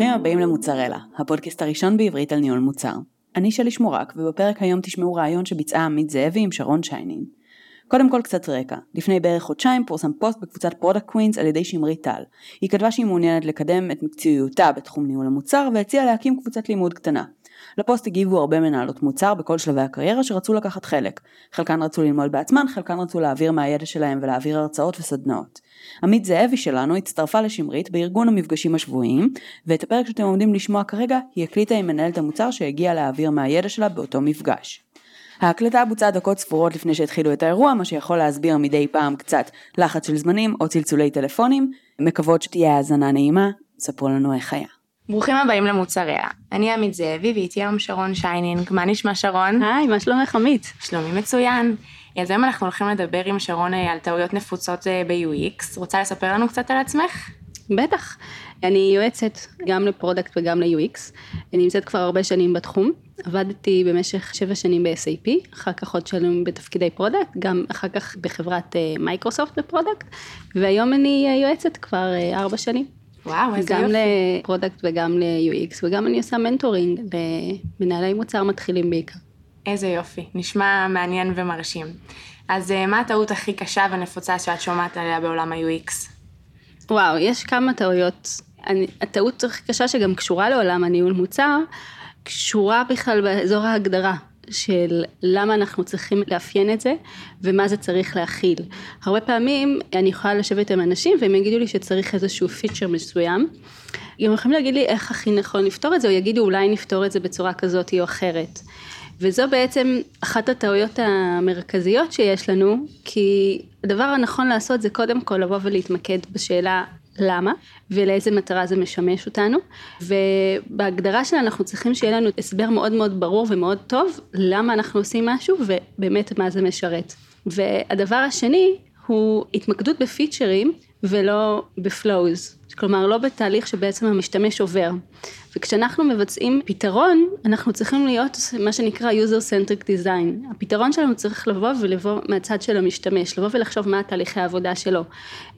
ברוכים הבאים למוצריה, הפודקאסט הראשון בעברית על ניהול מוצר. אני שלי שמורק, ובפרק היום תשמעו ריאיון שביצעה עמית זאבי עם שרון שיינין. קודם כל קצת רקע, לפני בערך חודשיים פורסם פוסט בקבוצת Product Queens על ידי שמרית טל. היא כתבה שהיא מעוניינת לקדם את מקצועיותה בתחום ניהול המוצר והציעה להקים קבוצת לימוד קטנה. לפוסט הגיבו הרבה מנהלות מוצר בכל שלבי הקריירה שרצו לקחת חלק. חלקן רצו ללמוד בעצמן, חלקן רצו להעביר מהידע שלהם ולהעביר הרצאות וסדנאות. עמית זאבי שלנו הצטרפה לשמרית בארגון המפגשים השבועיים, ואת הפרק שאתם עומדים לשמוע כרגע היא הקליטה עם מנהלת המוצר שהגיעה להעביר מהידע שלה באותו מפגש. ההקלטה בוצעה דקות ספורות לפני שהתחילו את האירוע, מה שיכול להסביר מדי פעם קצת לחץ של זמנים או צלצולי טלפונים. מקוות שתהיה האזנה נעימה, ספרו לנו איך היה. ברוכים הבאים למוצריה. אני עמית זאבי ואיתי היום שרון שיינין. מה נשמע שרון? היי, מה שלומך עמית? שלומי מצוין. אז היום אנחנו הולכים לדבר עם שרון אה, על טעויות נפוצות אה, ב-UX. רוצה לספר לנו קצת על עצמך? בטח. אני יועצת גם ל-product וגם ל-UX. אני נמצאת כבר הרבה שנים בתחום. עבדתי במשך שבע שנים ב-SAP, אחר כך עוד שנים בתפקידי product, גם אחר כך בחברת מייקרוסופט אה, ב-product, והיום אני יועצת כבר ארבע שנים. וואו, איזה גם יופי. גם ל-product וגם ל-UX, וגם אני עושה mentoring למנהלי מוצר מתחילים בעיקר. איזה יופי, נשמע מעניין ומרשים. אז אה, מה הטעות הכי קשה ונפוצה שאת שומעת עליה בעולם ה-UX? וואו, יש כמה טעויות. אני, הטעות הכי קשה שגם קשורה לעולם הניהול מוצר, קשורה בכלל באזור ההגדרה. של למה אנחנו צריכים לאפיין את זה ומה זה צריך להכיל. הרבה פעמים אני יכולה לשבת עם אנשים והם יגידו לי שצריך איזשהו פיצ'ר מסוים. הם יכולים להגיד לי איך הכי נכון לפתור את זה או יגידו אולי נפתור את זה בצורה כזאת או אחרת. וזו בעצם אחת הטעויות המרכזיות שיש לנו כי הדבר הנכון לעשות זה קודם כל לבוא ולהתמקד בשאלה למה? ולאיזה מטרה זה משמש אותנו? ובהגדרה שלה אנחנו צריכים שיהיה לנו הסבר מאוד מאוד ברור ומאוד טוב למה אנחנו עושים משהו ובאמת מה זה משרת. והדבר השני הוא התמקדות בפיצ'רים ולא בפלואוז כלומר לא בתהליך שבעצם המשתמש עובר וכשאנחנו מבצעים פתרון אנחנו צריכים להיות מה שנקרא user centric design. הפתרון שלנו צריך לבוא ולבוא מהצד של המשתמש לבוא ולחשוב מה התהליכי העבודה שלו.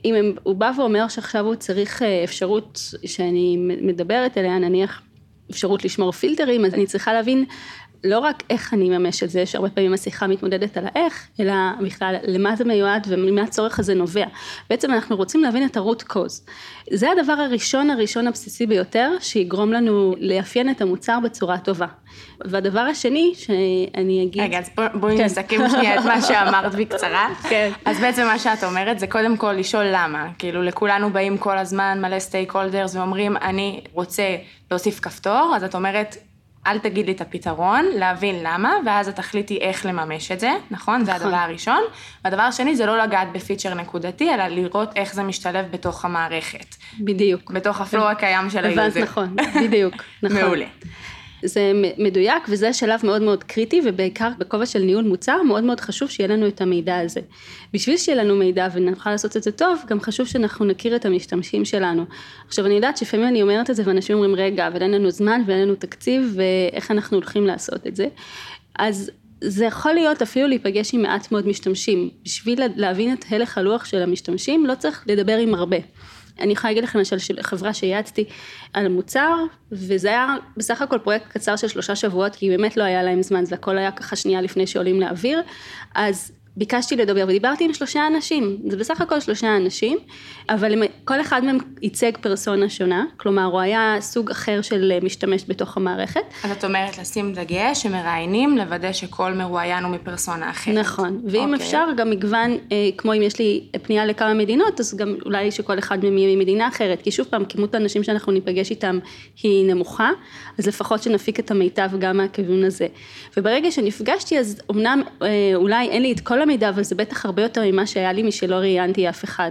אם הם, הוא בא ואומר שעכשיו הוא צריך אה, אפשרות שאני מדברת עליה נניח אפשרות לשמור פילטרים אז אני צריכה להבין לא רק איך אני אממש את זה, שהרבה פעמים השיחה מתמודדת על האיך, אלא בכלל למה זה מיועד וממה הצורך הזה נובע. בעצם אנחנו רוצים להבין את ה-root cause. זה הדבר הראשון הראשון הבסיסי ביותר, שיגרום לנו לאפיין את המוצר בצורה טובה. והדבר השני שאני אגיד... רגע, אז בוא, בואי כן. נסכם שנייה את מה שאמרת בקצרה. כן. אז בעצם מה שאת אומרת זה קודם כל לשאול למה. כאילו לכולנו באים כל הזמן מלא סטייק הולדרס ואומרים אני רוצה להוסיף כפתור, אז את אומרת אל תגיד לי את הפתרון, להבין למה, ואז את תחליטי איך לממש את זה, נכון? נכון. זה הדבר הראשון. והדבר השני זה לא לגעת בפיצ'ר נקודתי, אלא לראות איך זה משתלב בתוך המערכת. בדיוק. בתוך ה-flow הקיים של ה-user. הבנת נכון, בדיוק, נכון. מעולה. זה מדויק וזה שלב מאוד מאוד קריטי ובעיקר בכובע של ניהול מוצר מאוד מאוד חשוב שיהיה לנו את המידע הזה. בשביל שיהיה לנו מידע ונוכל לעשות את זה טוב גם חשוב שאנחנו נכיר את המשתמשים שלנו. עכשיו אני יודעת שלפעמים אני אומרת את זה ואנשים אומרים רגע אבל אין לנו זמן ואין לנו תקציב ואיך אנחנו הולכים לעשות את זה. אז זה יכול להיות אפילו להיפגש עם מעט מאוד משתמשים. בשביל להבין את הלך הלוח של המשתמשים לא צריך לדבר עם הרבה. אני יכולה להגיד לכם למשל של חברה שייעצתי על מוצר וזה היה בסך הכל פרויקט קצר של שלושה שבועות כי באמת לא היה להם זמן זה הכל היה ככה שנייה לפני שעולים לאוויר. אז ביקשתי לדבר ודיברתי עם שלושה אנשים, זה בסך הכל שלושה אנשים, אבל כל אחד מהם ייצג פרסונה שונה, כלומר הוא היה סוג אחר של משתמש בתוך המערכת. אז את אומרת לשים דגש שמראיינים, לוודא שכל מרואיין הוא מפרסונה אחרת. נכון, ואם okay. אוקיי. אפשר גם מגוון, כמו אם יש לי פנייה לכמה מדינות, אז גם אולי שכל אחד מהם יהיה ממדינה אחרת, כי שוב פעם, כמות האנשים שאנחנו ניפגש איתם היא נמוכה, אז לפחות שנפיק את המיטב גם מהכיוון הזה. וברגע שנפגשתי, אז אמנם אולי אין לי את כל המידע, אבל זה בטח הרבה יותר ממה שהיה לי משלא ראיינתי אף אחד.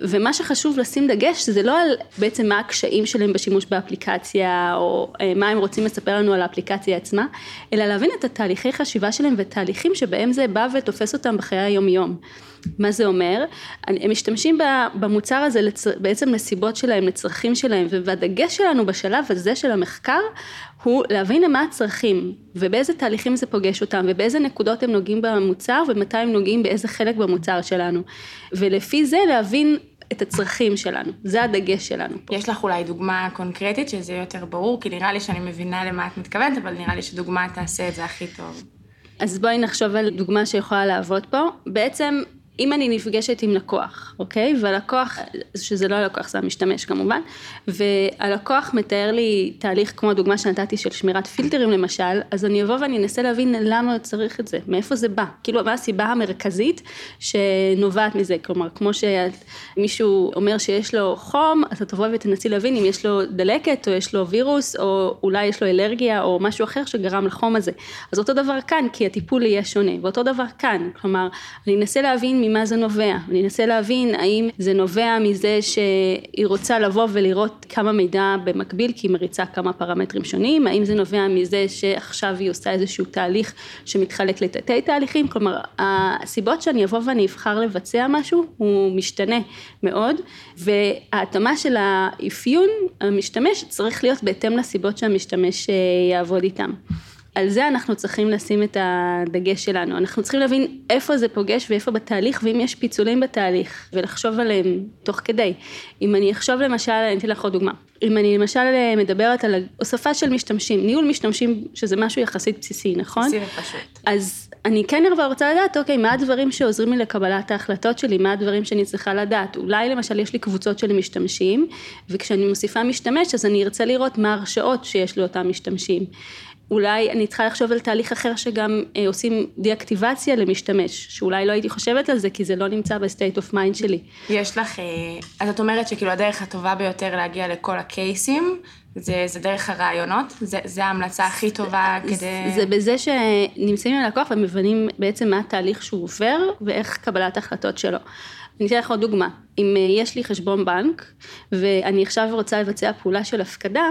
ומה שחשוב לשים דגש זה לא על בעצם מה הקשיים שלהם בשימוש באפליקציה או מה הם רוצים לספר לנו על האפליקציה עצמה, אלא להבין את התהליכי חשיבה שלהם ותהליכים שבהם זה בא ותופס אותם בחיי היום יום. מה זה אומר? הם משתמשים במוצר הזה לצ... בעצם לסיבות שלהם, לצרכים שלהם, והדגש שלנו בשלב הזה של המחקר הוא להבין מה הצרכים ובאיזה תהליכים זה פוגש אותם ובאיזה נקודות הם נוגעים במוצר ומתי הם נוגעים באיזה חלק במוצר שלנו ולפי זה להבין את הצרכים שלנו, זה הדגש שלנו פה. יש לך אולי דוגמה קונקרטית שזה יותר ברור, כי נראה לי שאני מבינה למה את מתכוונת, אבל נראה לי שדוגמה תעשה את זה הכי טוב. אז בואי נחשוב על דוגמה שיכולה לעבוד פה. בעצם אם אני נפגשת עם לקוח, אוקיי? והלקוח, שזה לא הלקוח, זה המשתמש כמובן, והלקוח מתאר לי תהליך כמו הדוגמה שנתתי של שמירת פילטרים למשל, אז אני אבוא ואני אנסה להבין למה צריך את זה, מאיפה זה בא, כאילו מה הסיבה המרכזית שנובעת מזה, כלומר כמו שמישהו אומר שיש לו חום, אז את תבואי ותנסי להבין אם יש לו דלקת או יש לו וירוס או אולי יש לו אלרגיה או משהו אחר שגרם לחום הזה. אז אותו דבר כאן, כי הטיפול יהיה שונה, ואותו דבר כאן, כלומר אני אנסה להבין ממה זה נובע. אני אנסה להבין האם זה נובע מזה שהיא רוצה לבוא ולראות כמה מידע במקביל כי היא מריצה כמה פרמטרים שונים, האם זה נובע מזה שעכשיו היא עושה איזשהו תהליך שמתחלק לתתי תהליכים, כלומר הסיבות שאני אבוא ואני אבחר לבצע משהו הוא משתנה מאוד וההתאמה של האפיון המשתמש צריך להיות בהתאם לסיבות שהמשתמש אה, יעבוד איתם. על זה אנחנו צריכים לשים את הדגש שלנו. אנחנו צריכים להבין איפה זה פוגש ואיפה בתהליך, ואם יש פיצולים בתהליך, ולחשוב עליהם תוך כדי. אם אני אחשוב למשל, אני אתן לך עוד דוגמה. אם אני למשל מדברת על הוספה של משתמשים, ניהול משתמשים, שזה משהו יחסית בסיסי, נכון? בסיסי ופשוט. אז אני כן רוצה לדעת, אוקיי, מה הדברים שעוזרים לי לקבלת ההחלטות שלי, מה הדברים שאני צריכה לדעת. אולי למשל יש לי קבוצות של משתמשים, וכשאני מוסיפה משתמש, אז אני ארצה לראות מה ההרשאות שיש לאותם משתמשים. אולי אני צריכה לחשוב על תהליך אחר שגם אה, עושים דיאקטיבציה למשתמש, שאולי לא הייתי חושבת על זה כי זה לא נמצא ב-state of mind שלי. יש לך, אה, אז את אומרת שכאילו הדרך הטובה ביותר להגיע לכל הקייסים, זה, זה דרך הרעיונות? זה, זה ההמלצה הכי טובה כדי... זה, זה בזה שנמצאים עם הלקוח ומבינים בעצם מה התהליך שהוא עובר ואיך קבלת ההחלטות שלו. אני אתן לך עוד דוגמה, אם אה, יש לי חשבון בנק ואני עכשיו רוצה לבצע פעולה של הפקדה,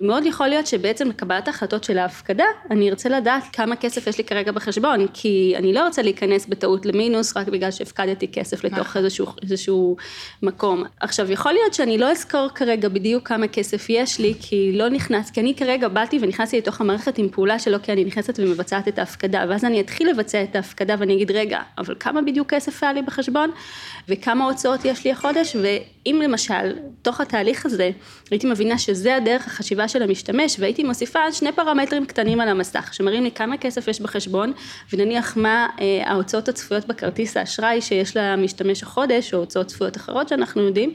מאוד יכול להיות שבעצם לקבלת ההחלטות של ההפקדה, אני ארצה לדעת כמה כסף יש לי כרגע בחשבון, כי אני לא רוצה להיכנס בטעות למינוס רק בגלל שהפקדתי כסף לתוך נכון. איזשהו, איזשהו מקום. עכשיו יכול להיות שאני לא אזכור כרגע בדיוק כמה כסף יש לי, כי לא נכנס, כי אני כרגע באתי ונכנסתי לתוך המערכת עם פעולה שלא כי אני נכנסת ומבצעת את ההפקדה, ואז אני אתחיל לבצע את ההפקדה ואני אגיד רגע, אבל כמה בדיוק כסף היה לי בחשבון, וכמה הוצאות יש לי החודש, ואם למשל, תוך התהליך הזה, הייתי מבינה שזה הדרך החשיבה של המשתמש, והייתי מוסיפה שני פרמטרים קטנים על המסך, שמראים לי כמה כסף יש בחשבון, ונניח מה אה, ההוצאות הצפויות בכרטיס האשראי שיש למשתמש החודש, או הוצאות צפויות אחרות שאנחנו יודעים,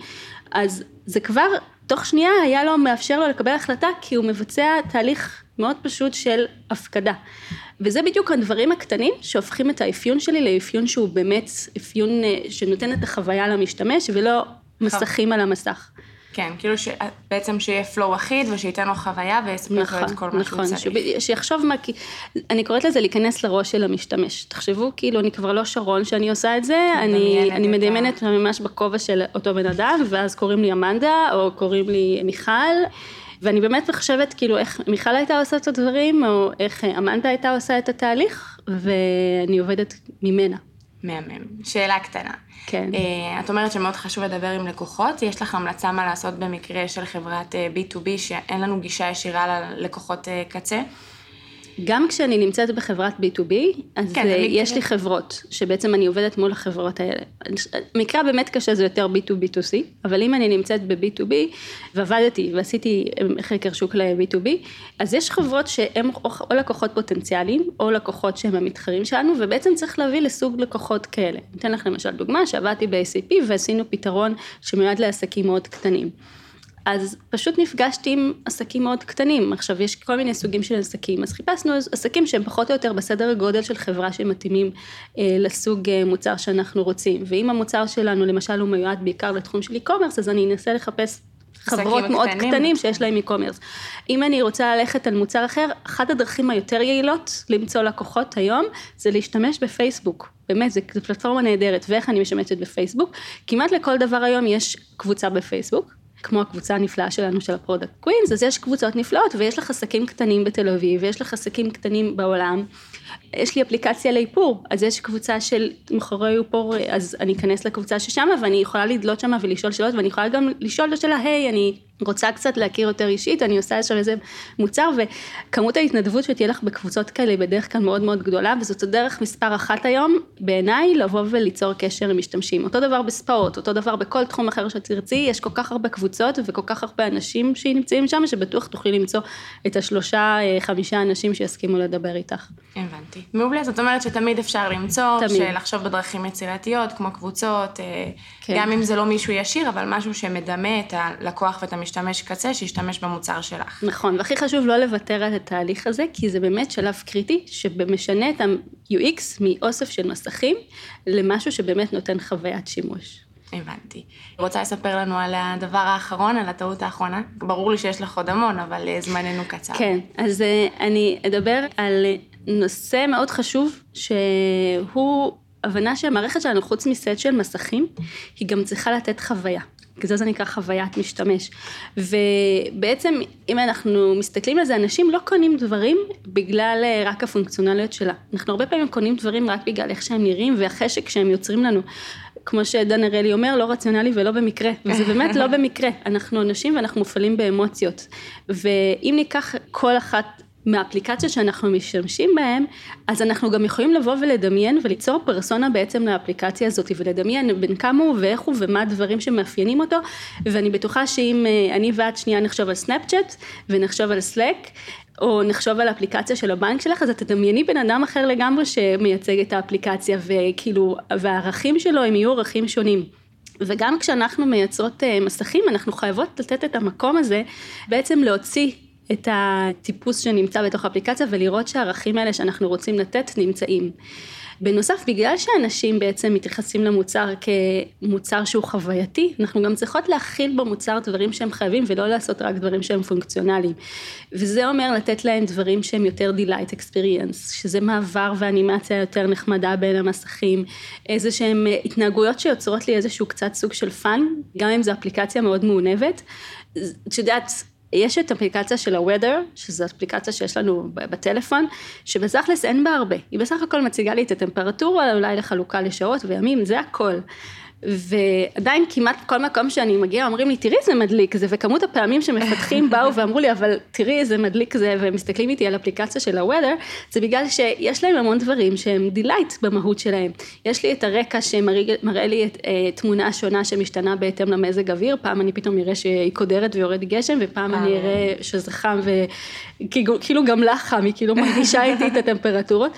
אז זה כבר, תוך שנייה היה לו מאפשר לו לקבל החלטה, כי הוא מבצע תהליך מאוד פשוט של הפקדה. וזה בדיוק הדברים הקטנים שהופכים את האפיון שלי לאפיון שהוא באמת אפיון אה, שנותן את החוויה למשתמש ולא מסכים על המסך. כן, כאילו ש... בעצם שיהיה פלואו אחיד ושייתן לו חוויה ויספיק נכון, לו את כל מה נכון, שהוא צריך. נכון, שיחשוב מה, כי אני קוראת לזה להיכנס לראש של המשתמש. תחשבו כאילו אני כבר לא שרון שאני עושה את זה, אני, אני מדמיינת ממש בכובע של אותו בן אדם ואז קוראים לי אמנדה או קוראים לי מיכל. ואני באמת חושבת כאילו איך מיכל הייתה עושה את הדברים, או איך אמנדה הייתה עושה את התהליך, ואני עובדת ממנה. מהמם. שאלה קטנה. כן. Uh, את אומרת שמאוד חשוב לדבר עם לקוחות, יש לך המלצה מה לעשות במקרה של חברת B2B אה, שאין לנו גישה ישירה ללקוחות uh, קצה? גם כשאני נמצאת בחברת B2B, אז כן, יש לי חברות, שבעצם אני עובדת מול החברות האלה. המקרה באמת קשה זה יותר B2B2C, אבל אם אני נמצאת ב-B2B, ועבדתי ועשיתי חקר שוק ל-B2B, אז יש חברות שהן או לקוחות פוטנציאליים, או לקוחות שהם המתחרים שלנו, ובעצם צריך להביא לסוג לקוחות כאלה. אני אתן לך למשל דוגמה, שעבדתי ב-ACP ועשינו פתרון שמיועד לעסקים מאוד קטנים. אז פשוט נפגשתי עם עסקים מאוד קטנים, עכשיו יש כל מיני סוגים של עסקים, אז חיפשנו עסקים שהם פחות או יותר בסדר גודל של חברה שמתאימים אה, לסוג אה, מוצר שאנחנו רוצים, ואם המוצר שלנו למשל הוא מיועד בעיקר לתחום של e-commerce, אז אני אנסה לחפש חברות מאוד קטנים. קטנים שיש להם e-commerce. אם אני רוצה ללכת על מוצר אחר, אחת הדרכים היותר יעילות למצוא לקוחות היום, זה להשתמש בפייסבוק. באמת, זו פלטפורמה נהדרת, ואיך אני משתמשת בפייסבוק? כמעט לכל דבר היום יש קבוצה בפייסבוק, כמו הקבוצה הנפלאה שלנו של ה-Product Queens, אז יש קבוצות נפלאות ויש לך עסקים קטנים בתל אביב ויש לך עסקים קטנים בעולם. יש לי אפליקציה לאיפור, אז יש קבוצה של מכורי איפור, אז אני אכנס לקבוצה ששמה ואני יכולה לדלות שמה ולשאול שאלות ואני יכולה גם לשאול את השאלה, היי, אני רוצה קצת להכיר יותר אישית, אני עושה עכשיו איזה מוצר וכמות ההתנדבות שתהיה לך בקבוצות כאלה היא בדרך כלל מאוד מאוד גדולה וזאת הדרך מספר אחת היום בעיניי לבוא וליצור קשר עם משתמשים. אותו דבר בספורט, אותו דבר בכל תחום אחר שתרצי, יש כל כך הרבה קבוצות וכל כך הרבה אנשים שנמצאים שם שבטוח תוכלי למצוא את השלושה חמישה אנשים שיסכימו לדבר איתך. הבנתי. מעולה, זאת אומרת שתמיד אפשר למצוא, תמיד. לחשוב בדרכים יצירתיות כמו קבוצות, אה, כן. גם אם זה לא מישהו ישיר אבל משהו שמדמה את הלקוח ואת משתמש קצה שישתמש במוצר שלך. נכון, והכי חשוב לא לוותר על התהליך הזה, כי זה באמת שלב קריטי, שמשנה את ה-UX מאוסף של מסכים למשהו שבאמת נותן חוויית שימוש. הבנתי. רוצה לספר לנו על הדבר האחרון, על הטעות האחרונה? ברור לי שיש לך עוד המון, אבל אה, זמננו קצר. כן, אז אה, אני אדבר על נושא מאוד חשוב, שהוא הבנה שהמערכת שלנו, חוץ מסט של מסכים, היא גם צריכה לתת חוויה. בגלל זה נקרא חוויית משתמש. ובעצם אם אנחנו מסתכלים על זה, אנשים לא קונים דברים בגלל אה, רק הפונקציונליות שלה. אנחנו הרבה פעמים קונים דברים רק בגלל איך שהם נראים והחשק שהם יוצרים לנו. כמו שדן אראלי אומר, לא רציונלי ולא במקרה, וזה באמת לא במקרה. אנחנו אנשים ואנחנו מופעלים באמוציות. ואם ניקח כל אחת מהאפליקציות שאנחנו משתמשים בהן, אז אנחנו גם יכולים לבוא ולדמיין וליצור פרסונה בעצם לאפליקציה הזאת ולדמיין בן כמה הוא ואיך הוא ומה הדברים שמאפיינים אותו ואני בטוחה שאם אה, אני ואת שנייה נחשוב על סנאפצ'אט ונחשוב על סלאק או נחשוב על האפליקציה של הבנק שלך אז את תדמייני בן אדם אחר לגמרי שמייצג את האפליקציה וכאילו והערכים שלו הם יהיו ערכים שונים. וגם כשאנחנו מייצרות אה, מסכים אנחנו חייבות לתת את המקום הזה בעצם להוציא את הטיפוס שנמצא בתוך האפליקציה ולראות שהערכים האלה שאנחנו רוצים לתת נמצאים. בנוסף, בגלל שאנשים בעצם מתייחסים למוצר כמוצר שהוא חווייתי, אנחנו גם צריכות להכיל במוצר דברים שהם חייבים ולא לעשות רק דברים שהם פונקציונליים. וזה אומר לתת להם דברים שהם יותר delight experience, שזה מעבר ואנימציה יותר נחמדה בין המסכים, איזה שהם התנהגויות שיוצרות לי איזשהו קצת סוג של fun, גם אם זו אפליקציה מאוד מעונבת. את יודעת, יש את אפליקציה של ה-weather, שזו אפליקציה שיש לנו בטלפון, שבתכלס אין בה הרבה, היא בסך הכל מציגה לי את הטמפרטורה, אולי לחלוקה לשעות וימים, זה הכל. ועדיין כמעט כל מקום שאני מגיעה אומרים לי תראי איזה מדליק זה וכמות הפעמים שמפתחים באו ואמרו לי אבל תראי איזה מדליק זה ומסתכלים איתי על אפליקציה של ה-weather זה בגלל שיש להם המון דברים שהם delight במהות שלהם. יש לי את הרקע שמראה לי את אה, תמונה שונה שמשתנה בהתאם למזג אוויר פעם אני פתאום אראה שהיא קודרת ויורד גשם ופעם אני אה. אראה שזה חם וכאילו גם לך חם היא כאילו מרגישה איתי את הטמפרטורות.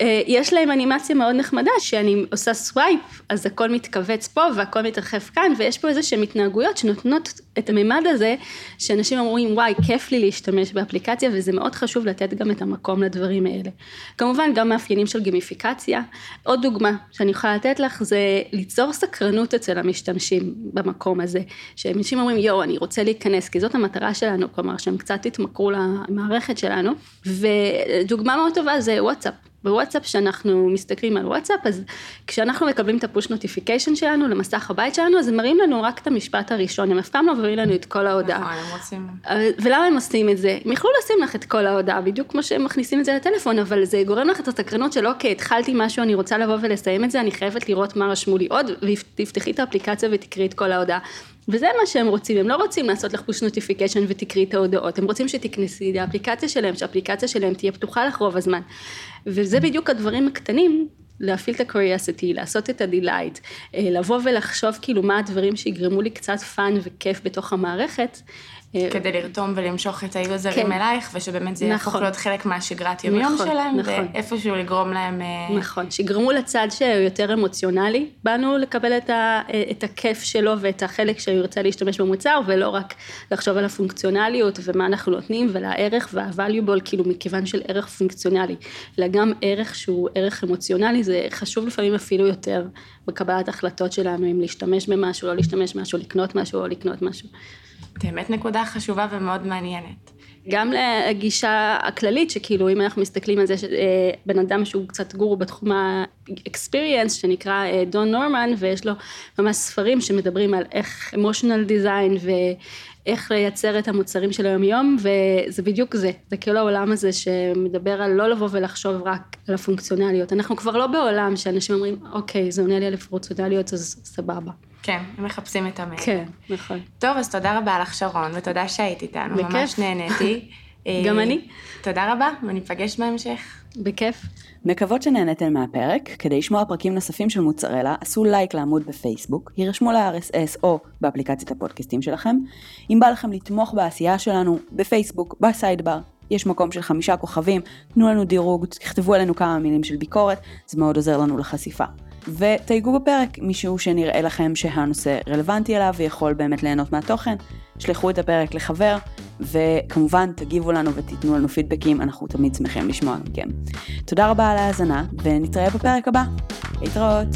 אה, יש להם אנימציה מאוד נחמדה, שאני עושה swipe, אז הכל מתכווץ פה והכל מתרחב כאן, ויש פה איזה שהן התנהגויות שנותנות את הממד הזה, שאנשים אומרים, וואי, כיף לי להשתמש באפליקציה, וזה מאוד חשוב לתת גם את המקום לדברים האלה. כמובן, גם מאפיינים של גימיפיקציה. עוד דוגמה שאני יכולה לתת לך, זה ליצור סקרנות אצל המשתמשים במקום הזה. שאנשים אומרים, יואו, אני רוצה להיכנס, כי זאת המטרה שלנו, כלומר, שהם קצת יתמכרו למערכת שלנו. ודוגמה מאוד טובה זה וואטסאפ. בוואטסאפ, כשאנחנו מסתכלים על וואטסאפ, אז כשאנחנו מקבלים את ה-push notification שלנו למסך הבית שלנו, אז הם מראים לנו רק את המשפט הראשון, הם אף פעם לא מראים לנו את כל ההודעה. נכון, הם. אה, ולמה הם עושים את זה? הם יכלו לשים לך את כל ההודעה, בדיוק כמו שהם מכניסים את זה לטלפון, אבל זה גורם לך את הסקרנות של אוקיי, התחלתי משהו, אני רוצה לבוא ולסיים את זה, אני חייבת לראות מה רשמו לי עוד, ותפתחי את האפליקציה ותקראי את כל ההודעה. וזה מה שהם רוצים, הם לא רוצים לעשות לך push notification ותקראי את ההודעות, הם רוצים שתכנסי לאפליקציה שלהם, שהאפליקציה שלהם תהיה פתוחה לך רוב הזמן. וזה בדיוק הדברים הקטנים, להפעיל את ה-curiosity, לעשות את ה-delight, אה, לבוא ולחשוב כאילו מה הדברים שיגרמו לי קצת fun וכיף בתוך המערכת, כדי לרתום ולמשוך את היוזרים כן. אלייך, ושבאמת זה נכון. יהפוך להיות חלק מהשגרת יומיום נכון, שלהם, נכון. ואיפשהו לגרום להם... אה, נכון, שיגרמו לצד שיותר אמוציונלי, באנו לקבל את, ה, אה, את הכיף שלו ואת החלק שהוא ירצה להשתמש במוצר, ולא רק לחשוב על הפונקציונליות ומה אנחנו נותנים, ולערך וה-valuable, כאילו מכיוון של ערך פונקציונלי, אלא גם ערך שהוא ערך אמוציונלי, זה חשוב לפעמים אפילו יותר בקבלת החלטות שלנו, אם להשתמש במשהו, לא להשתמש במשהו, לקנות משהו או לקנות משהו. באמת נקודה חשובה ומאוד מעניינת. גם לגישה הכללית, שכאילו אם אנחנו מסתכלים על זה שבן אדם שהוא קצת גורו בתחום ה-experience, שנקרא אה, דון נורמן, ויש לו ממש ספרים שמדברים על איך emotional design איך לייצר את המוצרים של היום-יום, וזה בדיוק זה, זה כאילו העולם הזה שמדבר על לא לבוא ולחשוב רק על הפונקציונליות. אנחנו כבר לא בעולם שאנשים אומרים, אוקיי, זה עונה לי על הפונקציונליות, אז סבבה. כן, הם מחפשים את המייל. כן, נכון. טוב, אז תודה רבה לך שרון, ותודה שהיית איתנו, בכיף. ממש נהניתי. גם אה, אני. תודה רבה, וניפגש בהמשך. בכיף. מקוות שנהנתם מהפרק, כדי לשמוע פרקים נוספים של מוצרלה, עשו לייק לעמוד בפייסבוק, הירשמו ל-RSS או באפליקציית הפודקאסטים שלכם. אם בא לכם לתמוך בעשייה שלנו, בפייסבוק, בסיידבר, יש מקום של חמישה כוכבים, תנו לנו דירוג, תכתבו עלינו כמה מילים של ביקורת, זה מאוד עוזר לנו לחשיפה. ותייגו בפרק מישהו שנראה לכם שהנושא רלוונטי אליו ויכול באמת ליהנות מהתוכן, שלחו את הפרק לחבר, וכמובן תגיבו לנו ותיתנו לנו פידבקים, אנחנו תמיד שמחים לשמוע מכם. תודה רבה על ההאזנה, ונתראה בפרק הבא. להתראות.